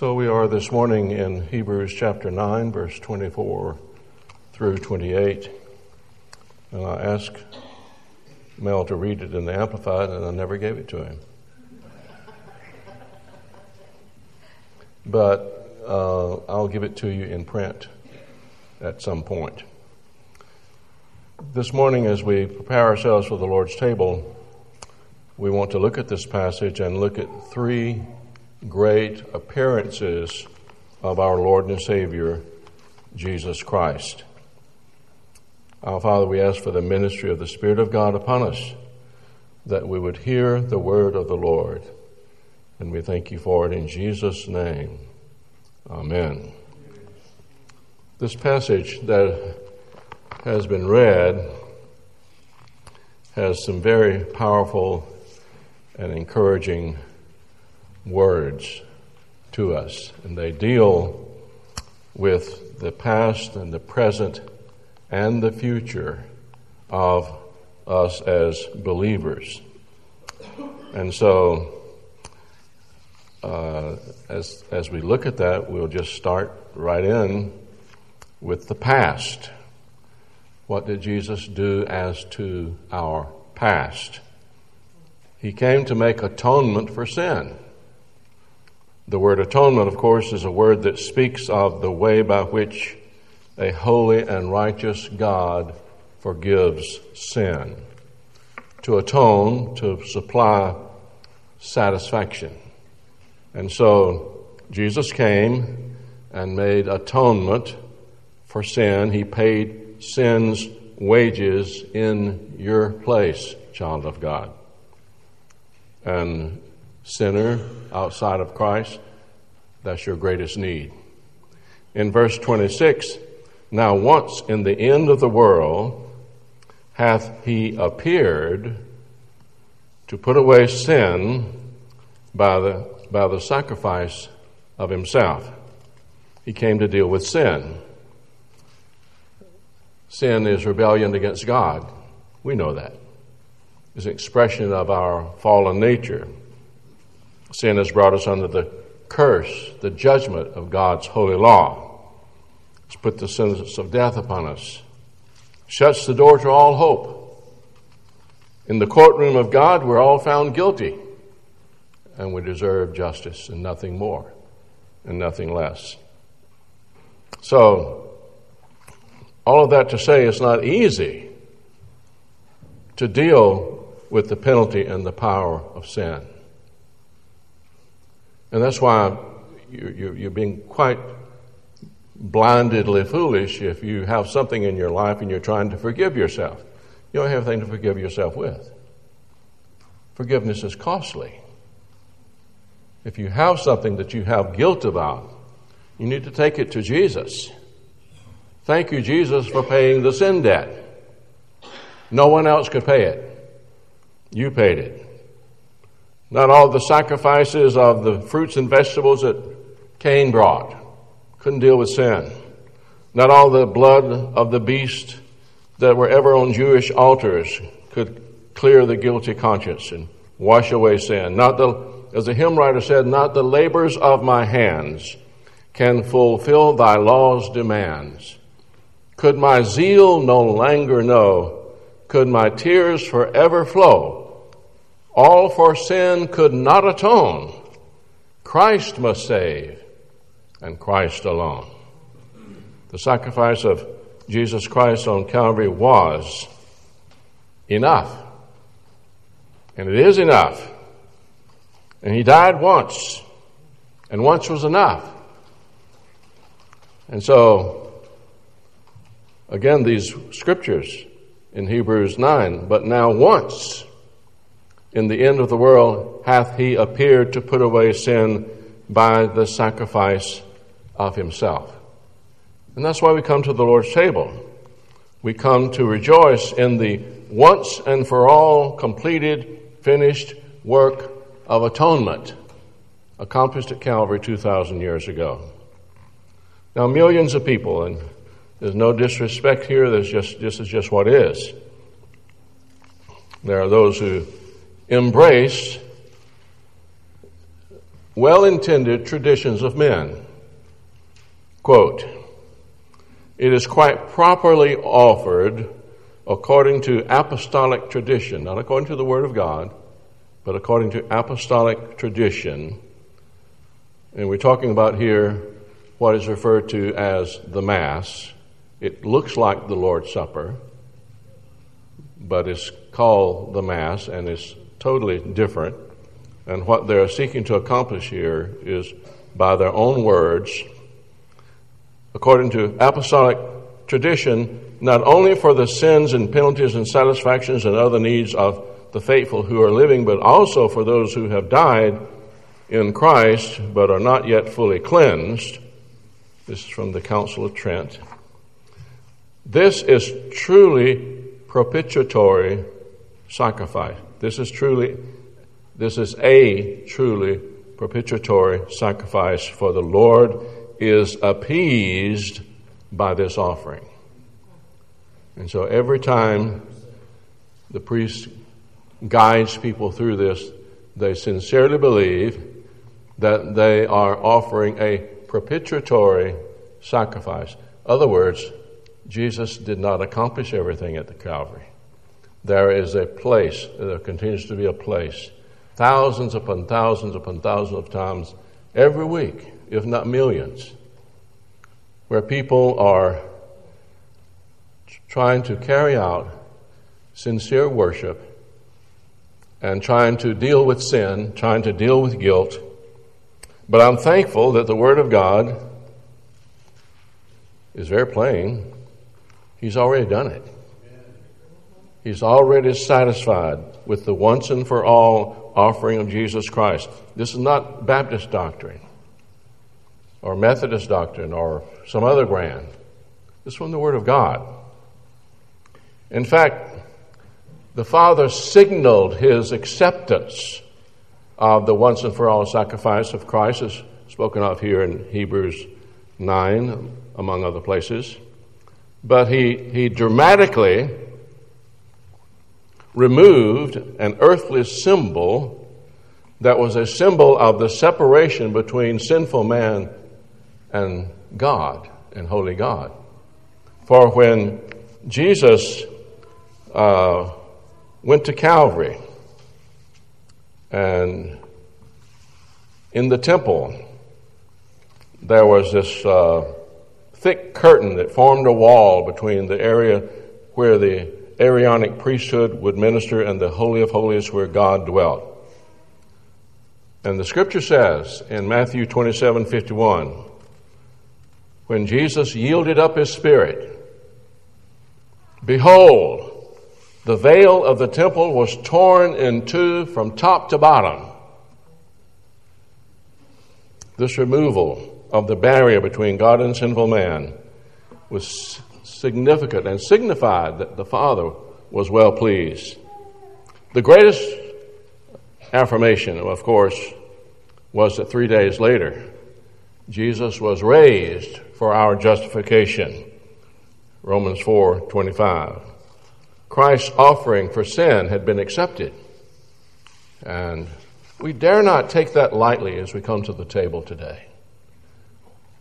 So we are this morning in Hebrews chapter 9, verse 24 through 28. And I asked Mel to read it in the Amplified, and I never gave it to him. But uh, I'll give it to you in print at some point. This morning, as we prepare ourselves for the Lord's table, we want to look at this passage and look at three great appearances of our Lord and Savior, Jesus Christ. Our Father, we ask for the ministry of the Spirit of God upon us, that we would hear the word of the Lord. And we thank you for it in Jesus' name. Amen. This passage that has been read has some very powerful and encouraging words to us, and they deal with the past and the present and the future of us as believers. And so, uh, as, as we look at that, we'll just start right in with the past. What did Jesus do as to our past? He came to make atonement for sin. The word atonement, of course, is a word that speaks of the way by which a holy and righteous God forgives sin. To atone, to supply satisfaction. And so Jesus came and made atonement for sin. He paid sin's wages in your place, child of God. And sinner outside of Christ, that's your greatest need. In verse 26, now once in the end of the world hath he appeared to put away sin by the, by the sacrifice of himself. He came to deal with sin. Sin is rebellion against God. We know that. It's an expression of our fallen nature. Sin has brought us under the curse, the judgment of God's holy law. It's put the sentence of death upon us, shuts the door to all hope. In the courtroom of God, we're all found guilty, and we deserve justice and nothing more and nothing less. So, all of that to say it's not easy to deal with the penalty and the power of sin. And that's why you're being quite blindedly foolish if you have something in your life and you're trying to forgive yourself. You don't have anything to forgive yourself with. Forgiveness is costly. If you have something that you have guilt about, you need to take it to Jesus. Thank you, Jesus, for paying the sin debt. No one else could pay it. You paid it. Not all the sacrifices of the fruits and vegetables that Cain brought couldn't deal with sin. Not all the blood of the beast that were ever on Jewish altars could clear the guilty conscience and wash away sin. Not the, as the hymn writer said, not the labors of my hands can fulfill thy law's demands. Could my zeal no longer know? Could my tears forever flow? All for sin could not atone. Christ must save, and Christ alone. The sacrifice of Jesus Christ on Calvary was enough. And it is enough. And he died once. And once was enough. And so, again, these scriptures in Hebrews 9, but now once in the end of the world hath he appeared to put away sin by the sacrifice of himself. And that's why we come to the Lord's table. We come to rejoice in the once and for all completed, finished work of atonement accomplished at Calvary 2,000 years ago. Now, millions of people, and there's no disrespect here, there's just, this is just what is. There are those who embrace well intended traditions of men. Quote, it is quite properly offered according to apostolic tradition, not according to the Word of God, but according to apostolic tradition. And we're talking about here what is referred to as the Mass. It looks like the Lord's Supper, but it's called the Mass and it's totally different. And what they're seeking to accomplish here is by their own words, according to apostolic tradition, not only for the sins and penalties and satisfactions and other needs of the faithful who are living, but also for those who have died in Christ but are not yet fully cleansed. This is from the Council of Trent. This is truly propitiatory sacrifice. This is truly, this is a truly propitiatory sacrifice for the Lord is appeased by this offering. And so every time the priest guides people through this, they sincerely believe that they are offering a propitiatory sacrifice. Other words, Jesus did not accomplish everything at the Calvary. There is a place, there continues to be a place, thousands upon thousands upon thousands of times every week, if not millions, where people are trying to carry out sincere worship and trying to deal with sin, trying to deal with guilt. But I'm thankful that the Word of God is very plain. He's already done it. He's already satisfied with the once and for all offering of Jesus Christ. This is not Baptist doctrine or Methodist doctrine or some other. This is from the Word of God. In fact, the Father signaled his acceptance of the once and for all sacrifice of Christ, as spoken of here in Hebrews 9, among other places. But he, he dramatically removed an earthly symbol that was a symbol of the separation between sinful man and God and holy God. For when Jesus uh, went to Calvary and in the temple there was this uh, thick curtain that formed a wall between the area where the Aaronic priesthood would minister in the Holy of Holies where God dwelt. And the scripture says in Matthew 27 51, when Jesus yielded up his spirit, behold, the veil of the temple was torn in two from top to bottom. This removal of the barrier between God and sinful man was significant and signified that the Father was well pleased. The greatest affirmation, of course, was that three days later, Jesus was raised for our justification. Romans 4 25. Christ's offering for sin had been accepted. And we dare not take that lightly as we come to the table today.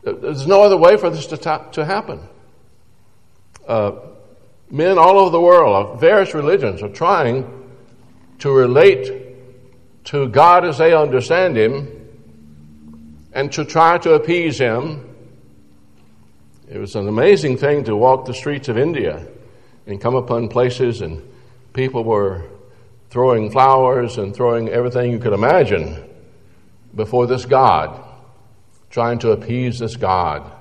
There's no other way for this to, ta- to happen. Uh, men all over the world of various religions are trying to relate to God as they understand Him and to try to appease Him. It was an amazing thing to walk the streets of India and come upon places and people were throwing flowers and throwing everything you could imagine before this God, trying to appease this God.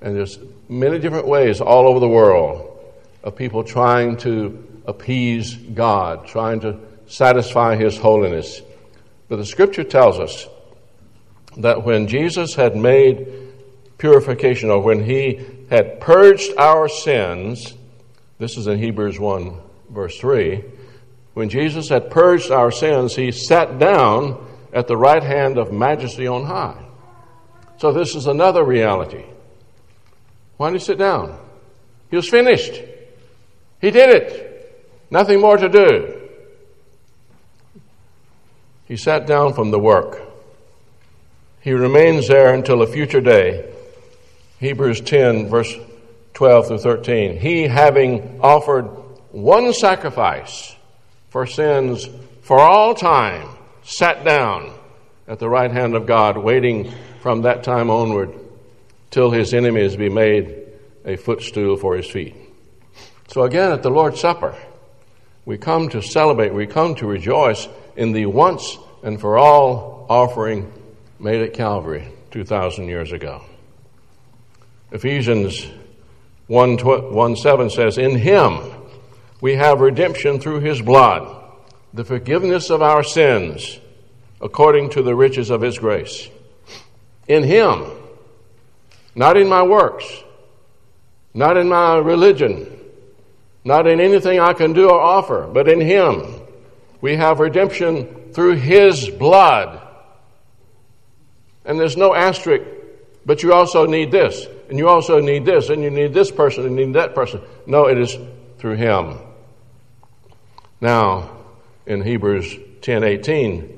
And there's many different ways all over the world of people trying to appease God, trying to satisfy His holiness. But the scripture tells us that when Jesus had made purification, or when He had purged our sins, this is in Hebrews 1, verse 3. When Jesus had purged our sins, He sat down at the right hand of majesty on high. So this is another reality. Why did he sit down? He was finished. He did it. Nothing more to do. He sat down from the work He remains there until a future day. Hebrews 10, verse 12 through 13. He, having offered one sacrifice for sins for all time, sat down at the right hand of God, waiting from that time onward till his enemies be made a footstool for his feet. So again, at the Lord's Supper, we come to celebrate, we come to rejoice in the once and for all offering made at Calvary 2,000 years ago. Ephesians 1, 1 7 says, In him we have redemption through his blood, the forgiveness of our sins, according to the riches of his grace. In him, not in my works, not in my religion, not in anything I can do or offer, but in him we have redemption through his blood. And there's no asterisk, but you also need this, and you also need this, and you need this person, and you need that person. No, it is through him. Now, in Hebrews 10:18,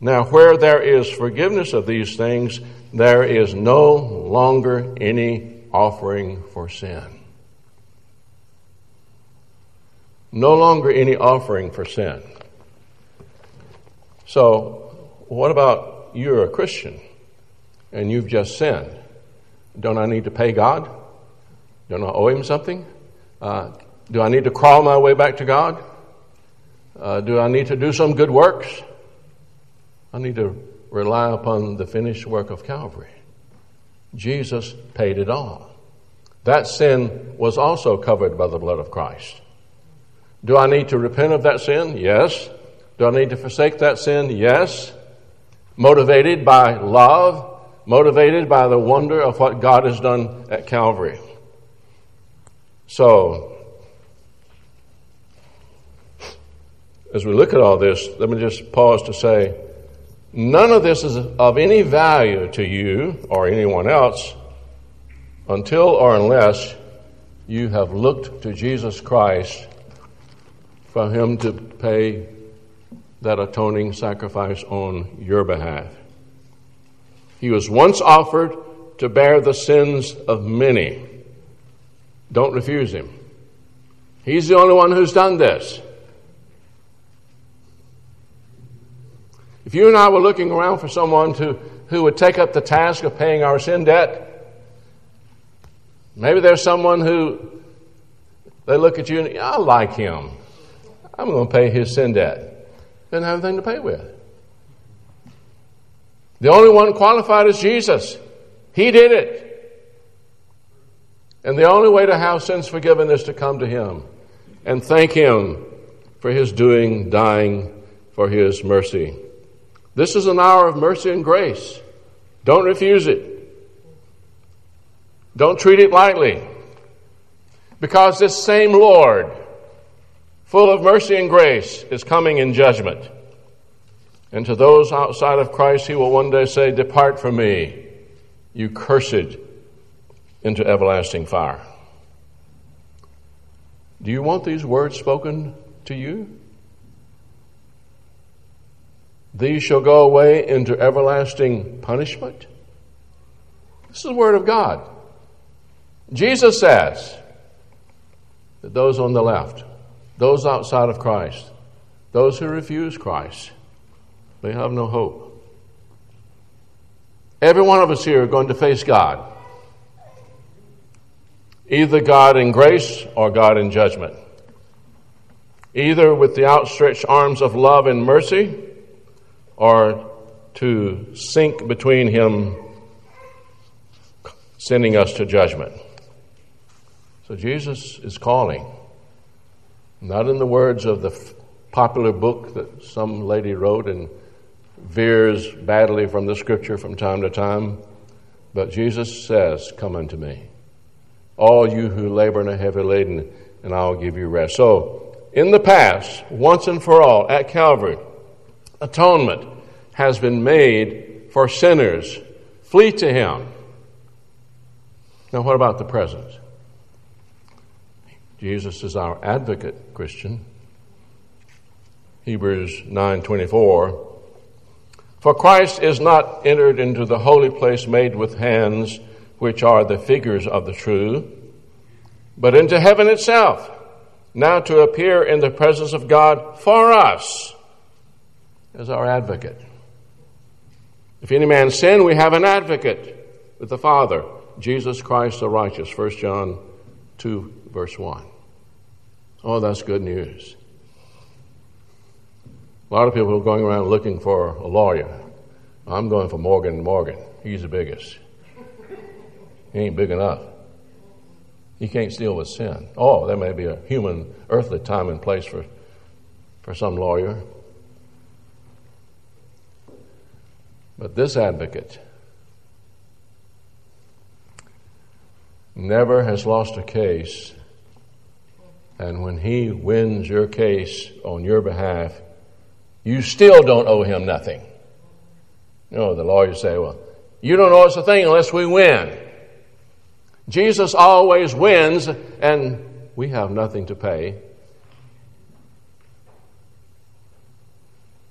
now where there is forgiveness of these things, there is no longer any offering for sin. No longer any offering for sin. So, what about you're a Christian and you've just sinned? Don't I need to pay God? Don't I owe Him something? Uh, do I need to crawl my way back to God? Uh, do I need to do some good works? I need to rely upon the finished work of Calvary. Jesus paid it all. That sin was also covered by the blood of Christ. Do I need to repent of that sin? Yes. Do I need to forsake that sin? Yes. Motivated by love, motivated by the wonder of what God has done at Calvary. So, as we look at all this, let me just pause to say none of this is of any value to you or anyone else until or unless you have looked to Jesus Christ for Him to pay that atoning sacrifice on your behalf. He was once offered to bear the sins of many. Don't refuse Him. He's the only one who's done this. If you and I were looking around for someone to, who would take up the task of paying our sin debt, maybe there's someone who they look at you and I like him. I'm going to pay his sin debt. Didn't have anything to pay with. The only one qualified is Jesus. He did it. And the only way to have sins forgiven is to come to Him and thank Him for His doing, dying for His mercy. This is an hour of mercy and grace. Don't refuse it. Don't treat it lightly. Because this same Lord, full of mercy and grace, is coming in judgment. And to those outside of Christ, he will one day say, Depart from me, you cursed, into everlasting fire. Do you want these words spoken to you? These shall go away into everlasting punishment. This is the Word of God. Jesus says that those on the left, those outside of Christ, those who refuse Christ, they have no hope. Every one of us here are going to face God. Either God in grace or God in judgment. Either with the outstretched arms of love and mercy or to sink between him sending us to judgment. So Jesus is calling, not in the words of the popular book that some lady wrote and veers badly from the scripture from time to time, but Jesus says, Come unto me, all you who labor and are heavy laden, and I'll give you rest. So, in the past, once and for all, at Calvary, atonement has been made for sinners. Flee to him. Now, what about the present? Jesus is our advocate, Christian. Hebrews 9:24 For Christ is not entered into the holy place made with hands, which are the figures of the true, but into heaven itself, now to appear in the presence of God for us as our advocate. If any man sin, we have an advocate with the Father, Jesus Christ the righteous. 1 John 2, verse 1. Oh, that's good news. A lot of people are going around looking for a lawyer. I'm going for Morgan Morgan. He's the biggest. He ain't big enough. He can't deal with sin. Oh, there may be a human, earthly time and place for, for some lawyer. But this advocate never has lost a case, and when he wins your case on your behalf, you still don't owe him nothing. You know, the lawyers say, well, you don't owe us a thing unless we win. Jesus always wins, and we have nothing to pay.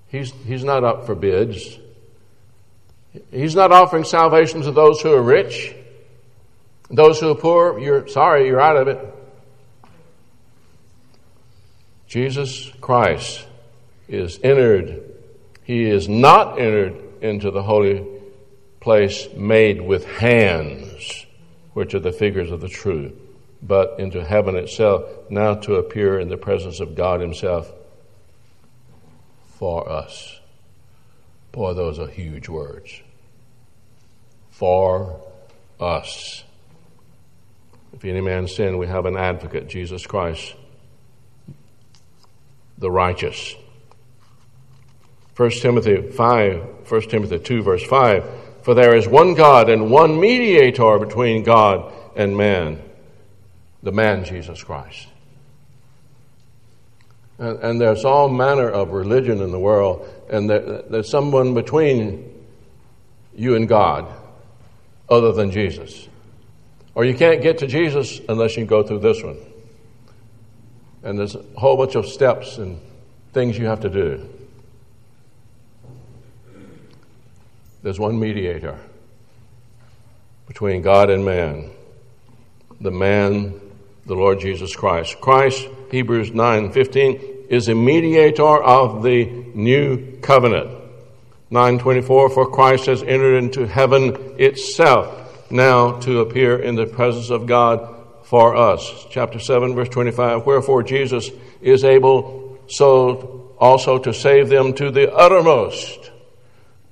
He's, he's not up for bids. He's not offering salvation to those who are rich. Those who are poor, you're sorry, you're out of it. Jesus Christ is entered, he is not entered into the holy place made with hands, which are the figures of the true, but into heaven itself, now to appear in the presence of God Himself for us. Boy, those are huge words. For us. If any man sin, we have an advocate, Jesus Christ, the righteous. 1 Timothy 5, 1 Timothy 2, verse 5. For there is one God and one mediator between God and man, the man Jesus Christ. And, and there's all manner of religion in the world, and there, there's someone between you and God other than Jesus. Or you can't get to Jesus unless you go through this one. And there's a whole bunch of steps and things you have to do. There's one mediator between God and man, the man, the Lord Jesus Christ. Christ, Hebrews 9 15, is a mediator of the new covenant. 924, for Christ has entered into heaven itself, now to appear in the presence of God for us. Chapter 7, verse 25, wherefore Jesus is able so also to save them to the uttermost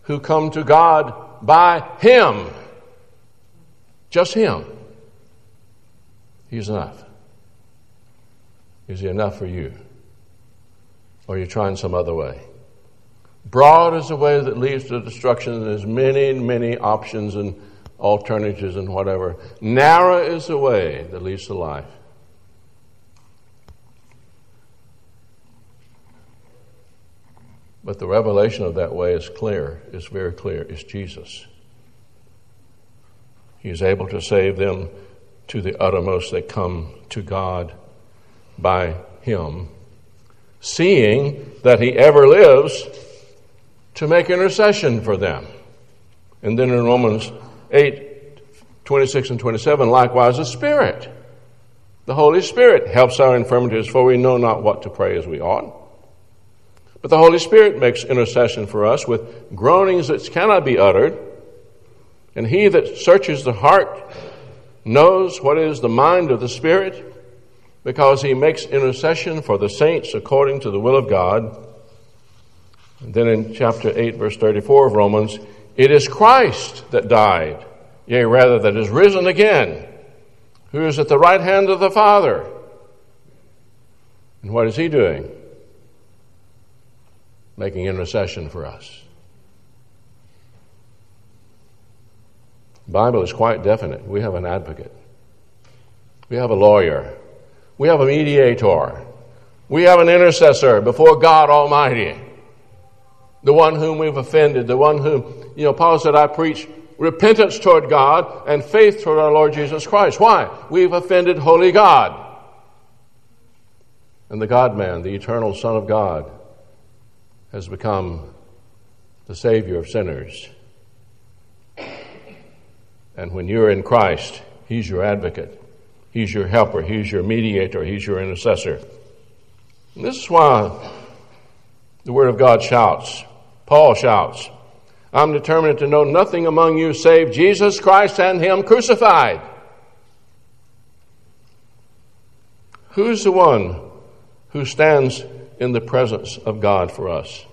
who come to God by Him. Just Him. He's enough. Is He enough for you? Or are you trying some other way? Broad is the way that leads to destruction, and there's many, many options and alternatives and whatever. Narrow is the way that leads to life. But the revelation of that way is clear, it's very clear. It's Jesus. He is able to save them to the uttermost that come to God by Him, seeing that He ever lives to make intercession for them. And then in Romans 8 26 and 27, likewise, the Spirit. The Holy Spirit helps our infirmities, for we know not what to pray as we ought. But the Holy Spirit makes intercession for us with groanings that cannot be uttered. And he that searches the heart knows what is the mind of the Spirit, because he makes intercession for the saints according to the will of God. Then in chapter 8, verse 34 of Romans, it is Christ that died, yea, rather, that is risen again, who is at the right hand of the Father. And what is he doing? making intercession for us. The Bible is quite definite. We have an advocate. We have a lawyer. We have a mediator. We have an intercessor before God Almighty. The one whom we've offended, the one whom, you know, Paul said, I preach repentance toward God and faith toward our Lord Jesus Christ. Why? We've offended holy God. And the God man, the eternal Son of God, has become the Savior of sinners. And when you're in Christ, He's your advocate, He's your helper, He's your mediator, He's your intercessor. And this is why the Word of God shouts, Paul shouts, I'm determined to know nothing among you save Jesus Christ and Him crucified. Who's the one who stands in the presence of God for us?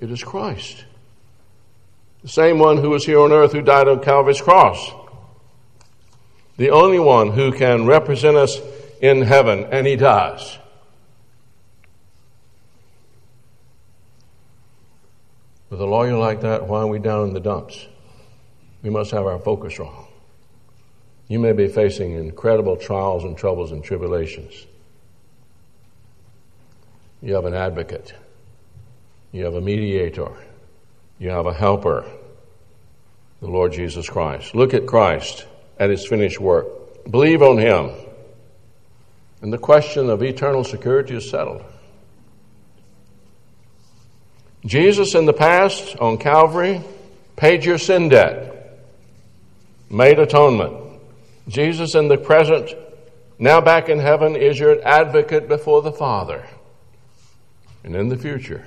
It is Christ. The same one who was here on earth who died on Calvary's cross. The only one who can represent us in heaven, and he does. With a lawyer like that, why are we down in the dumps? We must have our focus wrong. You may be facing incredible trials and troubles and tribulations. You have an advocate. You have a mediator. You have a helper, the Lord Jesus Christ. Look at Christ at his finished work. Believe on him. And the question of eternal security is settled. Jesus in the past on Calvary paid your sin debt, made atonement. Jesus in the present, now back in heaven, is your advocate before the Father. And in the future,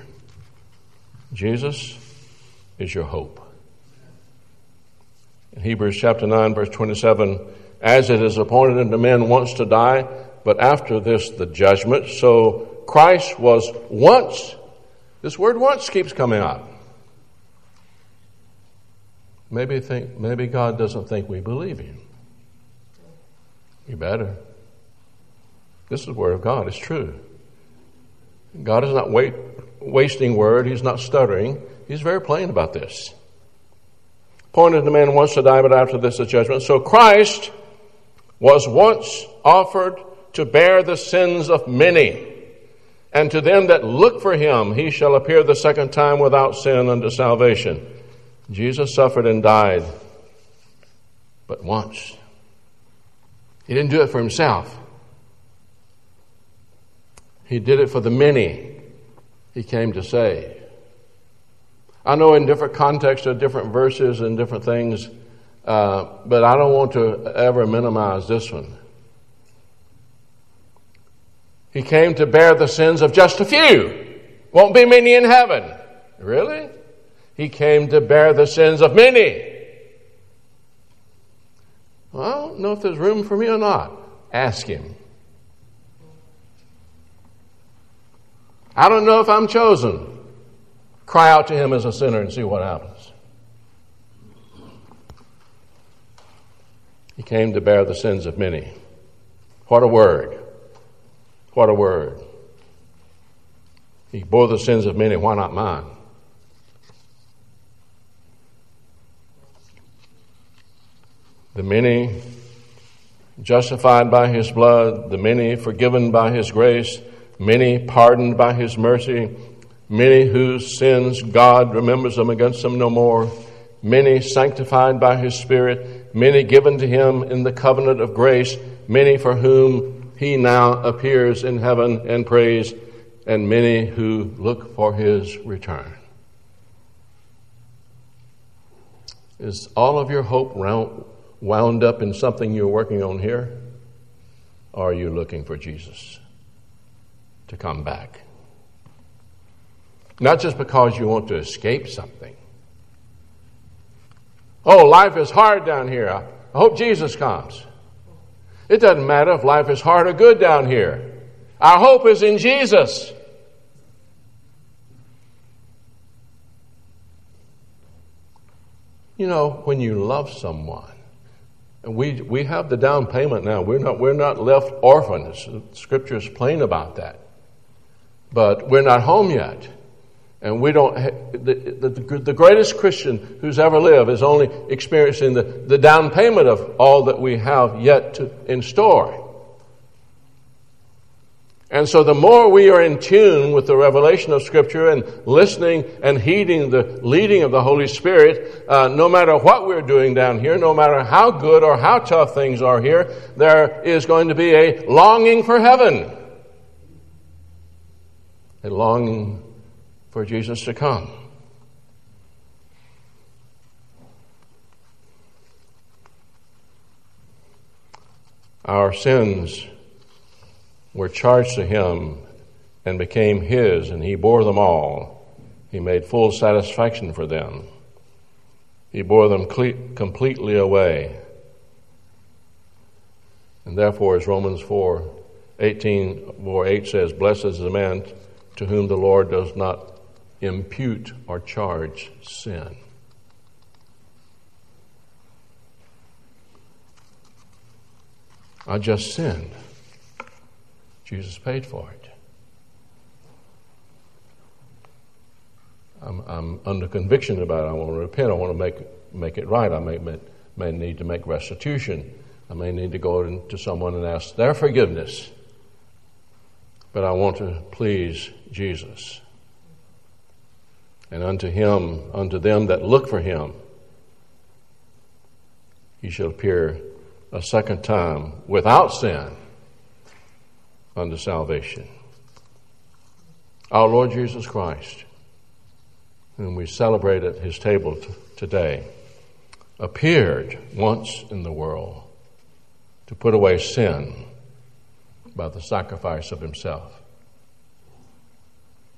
Jesus is your hope. In Hebrews chapter 9, verse 27, as it is appointed unto men once to die, but after this the judgment. So Christ was once this word once keeps coming up. Maybe think maybe God doesn't think we believe him. You better. This is the word of God. It's true. God is not wait, wasting word. He's not stuttering. He's very plain about this. Pointed the man once to die, but after this the judgment. So Christ was once offered to bear the sins of many. And to them that look for him, he shall appear the second time without sin unto salvation. Jesus suffered and died, but once. He didn't do it for himself. He did it for the many he came to save. I know in different contexts of different verses and different things, uh, but I don't want to ever minimize this one. He came to bear the sins of just a few. Won't be many in heaven. Really? He came to bear the sins of many. Well, I don't know if there's room for me or not. Ask him. I don't know if I'm chosen. Cry out to him as a sinner and see what happens. He came to bear the sins of many. What a word. What a word. He bore the sins of many, why not mine? The many justified by his blood, the many forgiven by his grace, many pardoned by his mercy, many whose sins God remembers them against them no more, many sanctified by his Spirit, many given to him in the covenant of grace, many for whom he now appears in heaven and praise, and many who look for his return. Is all of your hope wound up in something you're working on here? Or are you looking for Jesus to come back? Not just because you want to escape something. Oh, life is hard down here. I hope Jesus comes. It doesn't matter if life is hard or good down here. Our hope is in Jesus. You know, when you love someone, and we, we have the down payment now. We're not, we're not left orphans. Scripture is plain about that. But we're not home yet. And we don't, the, the, the, greatest Christian who's ever lived is only experiencing the, the down payment of all that we have yet to, in store. And so the more we are in tune with the revelation of Scripture and listening and heeding the leading of the Holy Spirit, uh, no matter what we're doing down here, no matter how good or how tough things are here, there is going to be a longing for heaven. A longing for Jesus to come. Our sins were charged to him and became his, and he bore them all. He made full satisfaction for them. He bore them cle- completely away. And therefore, as Romans 4 18, 4 8 says, Blessed is the man to whom the Lord does not impute or charge sin. I just sinned. Jesus paid for it. I'm, I'm, under conviction about it. I want to repent. I want to make, make it right. I may, may, may need to make restitution. I may need to go to someone and ask their forgiveness. But I want to please Jesus. And unto him, unto them that look for him, he shall appear a second time without sin unto salvation. Our Lord Jesus Christ, whom we celebrate at his table t- today, appeared once in the world to put away sin by the sacrifice of himself.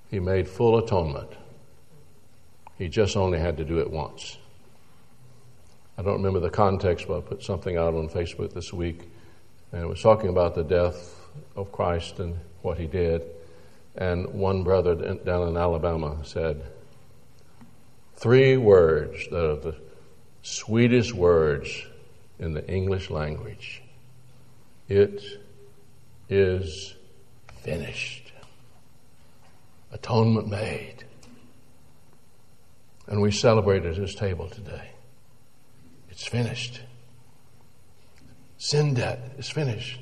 He made full atonement. He just only had to do it once. I don't remember the context, but I put something out on Facebook this week, and it was talking about the death of Christ and what he did. And one brother down in Alabama said, Three words that are the sweetest words in the English language. It is finished. Atonement made. And we celebrate at his table today. It's finished. Sin debt is finished.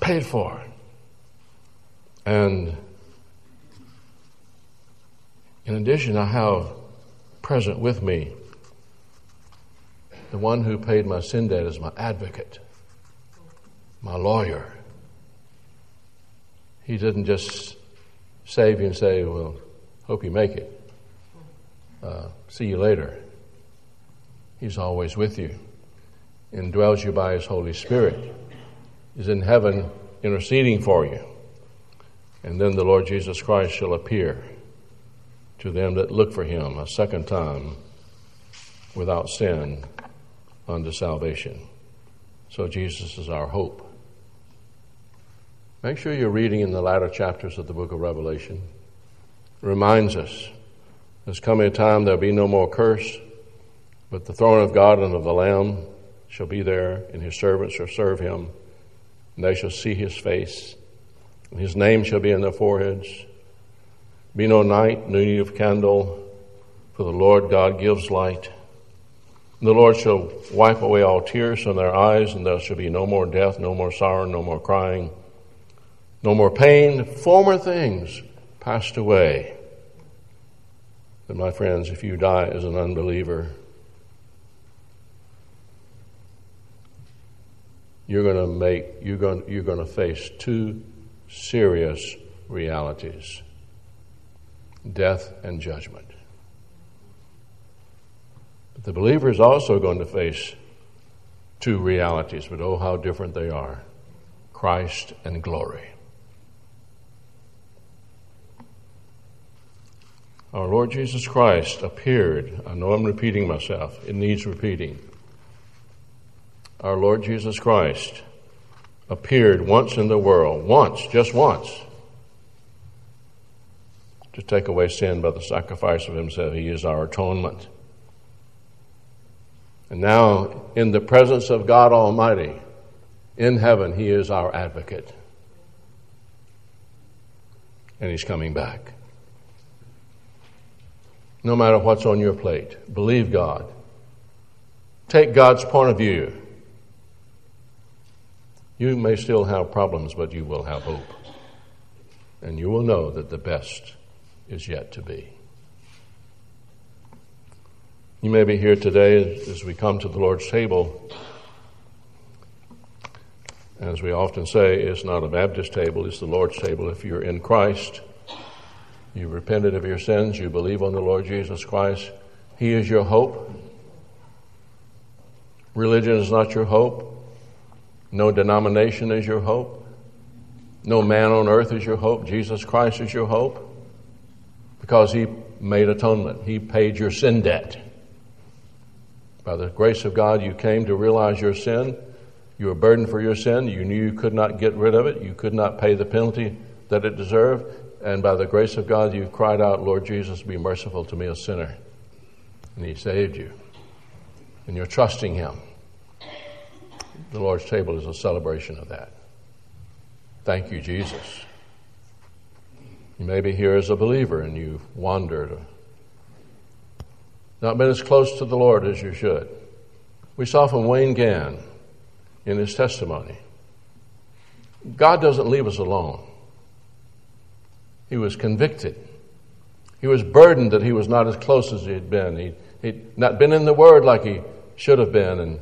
Paid for. And in addition, I have present with me the one who paid my sin debt as my advocate, my lawyer. He didn't just save you and say, Well, hope you make it. Uh, see you later. He's always with you, indwells you by His Holy Spirit, is in heaven interceding for you. And then the Lord Jesus Christ shall appear to them that look for Him a second time without sin unto salvation. So Jesus is our hope. Make sure you're reading in the latter chapters of the book of Revelation. Reminds us there's coming a time there'll be no more curse. But the throne of God and of the Lamb shall be there, and his servants shall serve him, and they shall see his face, and his name shall be in their foreheads. Be no night, no need of candle, for the Lord God gives light. And the Lord shall wipe away all tears from their eyes, and there shall be no more death, no more sorrow, no more crying, no more pain. Former things passed away. But my friends, if you die as an unbeliever, you're going to make you're going you're going to face two serious realities death and judgment but the believer is also going to face two realities but oh how different they are christ and glory our lord jesus christ appeared i know i'm repeating myself it needs repeating our Lord Jesus Christ appeared once in the world, once, just once, to take away sin by the sacrifice of Himself. He is our atonement. And now, in the presence of God Almighty, in heaven, He is our advocate. And He's coming back. No matter what's on your plate, believe God. Take God's point of view. You may still have problems, but you will have hope. And you will know that the best is yet to be. You may be here today as we come to the Lord's table. As we often say, it's not a Baptist table, it's the Lord's table. If you're in Christ, you've repented of your sins, you believe on the Lord Jesus Christ, He is your hope. Religion is not your hope. No denomination is your hope. No man on earth is your hope. Jesus Christ is your hope. Because he made atonement. He paid your sin debt. By the grace of God, you came to realize your sin. You were burdened for your sin. You knew you could not get rid of it. You could not pay the penalty that it deserved. And by the grace of God, you've cried out, Lord Jesus, be merciful to me, a sinner. And He saved you. And you're trusting Him. The Lord's table is a celebration of that. Thank you, Jesus. You may be here as a believer and you've wandered, not been as close to the Lord as you should. We saw from Wayne Gann in his testimony God doesn't leave us alone. He was convicted. He was burdened that he was not as close as he had been. He, he'd not been in the Word like he should have been. And,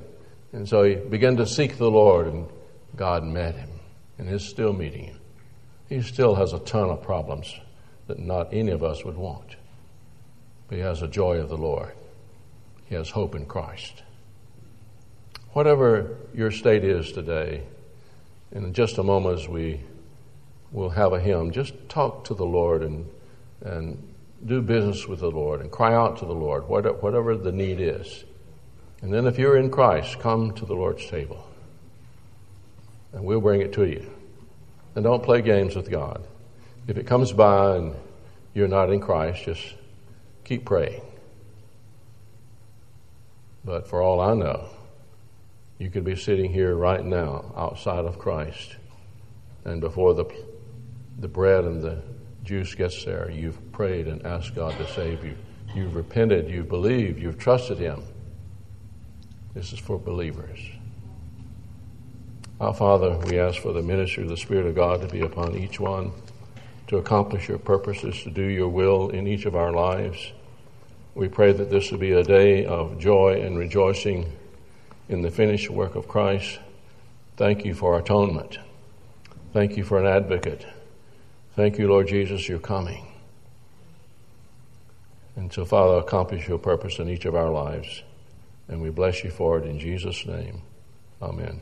and so he began to seek the Lord, and God met him and is still meeting him. He still has a ton of problems that not any of us would want. But he has a joy of the Lord, he has hope in Christ. Whatever your state is today, in just a moment as we will have a hymn, just talk to the Lord and, and do business with the Lord and cry out to the Lord, whatever the need is. And then if you're in Christ, come to the Lord's table and we'll bring it to you. And don't play games with God. If it comes by and you're not in Christ, just keep praying. But for all I know, you could be sitting here right now outside of Christ, and before the, the bread and the juice gets there, you've prayed and asked God to save you. You've repented, you've believed, you've trusted Him. This is for believers. Our Father, we ask for the ministry of the Spirit of God to be upon each one, to accomplish your purposes, to do your will in each of our lives. We pray that this will be a day of joy and rejoicing in the finished work of Christ. Thank you for atonement. Thank you for an advocate. Thank you, Lord Jesus, you're coming. And so, Father, accomplish your purpose in each of our lives. And we bless you for it in Jesus' name. Amen.